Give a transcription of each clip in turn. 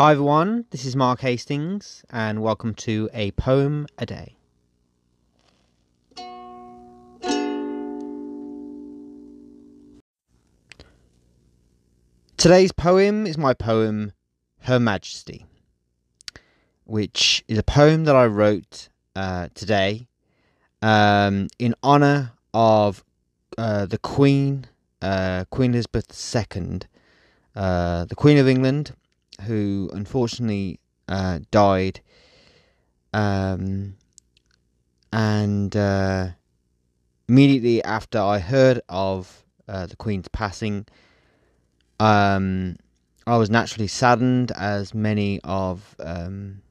Hi everyone, this is Mark Hastings, and welcome to A Poem a Day. Today's poem is my poem, Her Majesty, which is a poem that I wrote uh, today um, in honour of uh, the Queen, uh, Queen Elizabeth II, uh, the Queen of England, who unfortunately uh, died. Um, and uh, immediately after I heard of uh, the Queen's passing, um, I was naturally saddened, as many of um,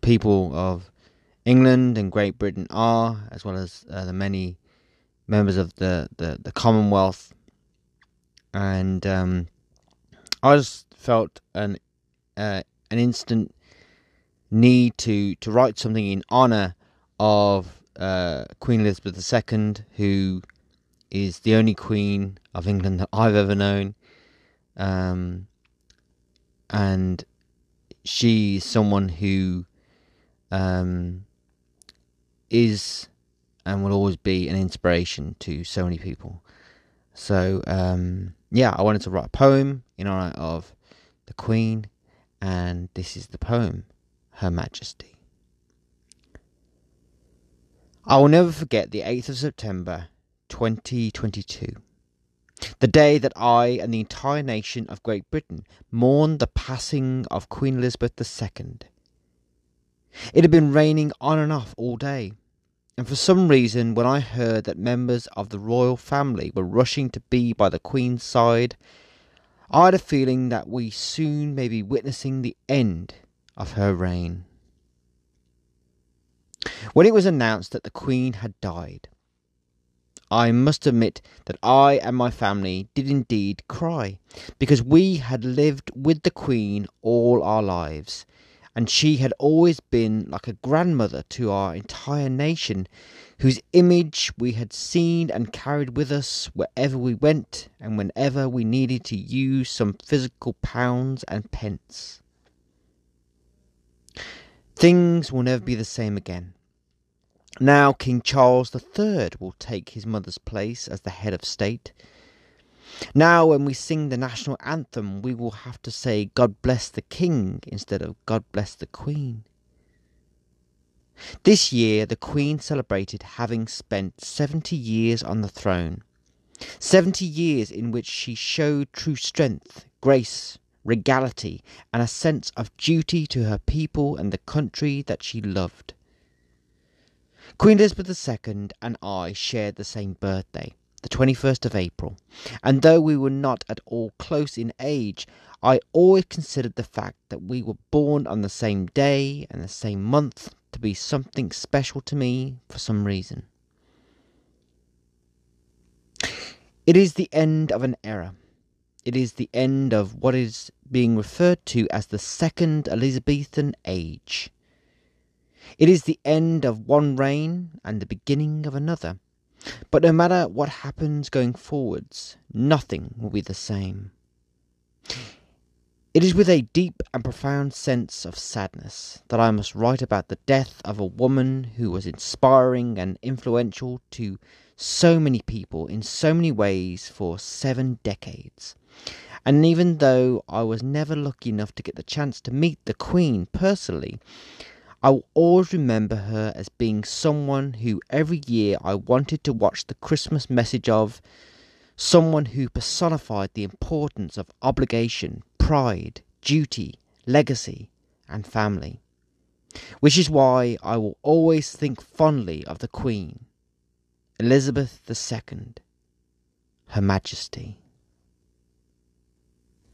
people of England and Great Britain are, as well as uh, the many members of the, the, the Commonwealth. And um, I just felt an uh, an instant need to to write something in honor of uh, Queen Elizabeth II, who is the only Queen of England that I've ever known, um, and she's someone who um, is and will always be an inspiration to so many people. So um, yeah, I wanted to write a poem in honor of the Queen and this is the poem, Her Majesty. I will never forget the 8th of September 2022, the day that I and the entire nation of Great Britain mourned the passing of Queen Elizabeth II. It had been raining on and off all day, and for some reason, when I heard that members of the royal family were rushing to be by the Queen's side, I had a feeling that we soon may be witnessing the end of her reign. When it was announced that the Queen had died, I must admit that I and my family did indeed cry, because we had lived with the Queen all our lives, and she had always been like a grandmother to our entire nation, whose image we had seen and carried with us wherever we went and whenever we needed to use some physical pounds and pence. Things will never be the same again. Now King Charles III will take his mother's place as the head of state. Now, when we sing the national anthem, we will have to say, God bless the King instead of God bless the Queen. This year, the Queen celebrated having spent 70 years on the throne. 70 years in which she showed true strength, grace, regality, and a sense of duty to her people and the country that she loved. Queen Elizabeth II and I shared the same birthday, the 21st of April, and though we were not at all close in age, I always considered the fact that we were born on the same day and the same month to be something special to me for some reason. It is the end of an era. It is the end of what is being referred to as the Second Elizabethan Age. It is the end of one reign and the beginning of another. But no matter what happens going forwards, nothing will be the same. It is with a deep and profound sense of sadness that I must write about the death of a woman who was inspiring and influential to so many people in so many ways for seven decades. And even though I was never lucky enough to get the chance to meet the Queen personally, I will always remember her as being someone who every year I wanted to watch the Christmas message of, someone who personified the importance of obligation, pride, duty, legacy, and family. Which is why I will always think fondly of the Queen, Elizabeth II, Her Majesty.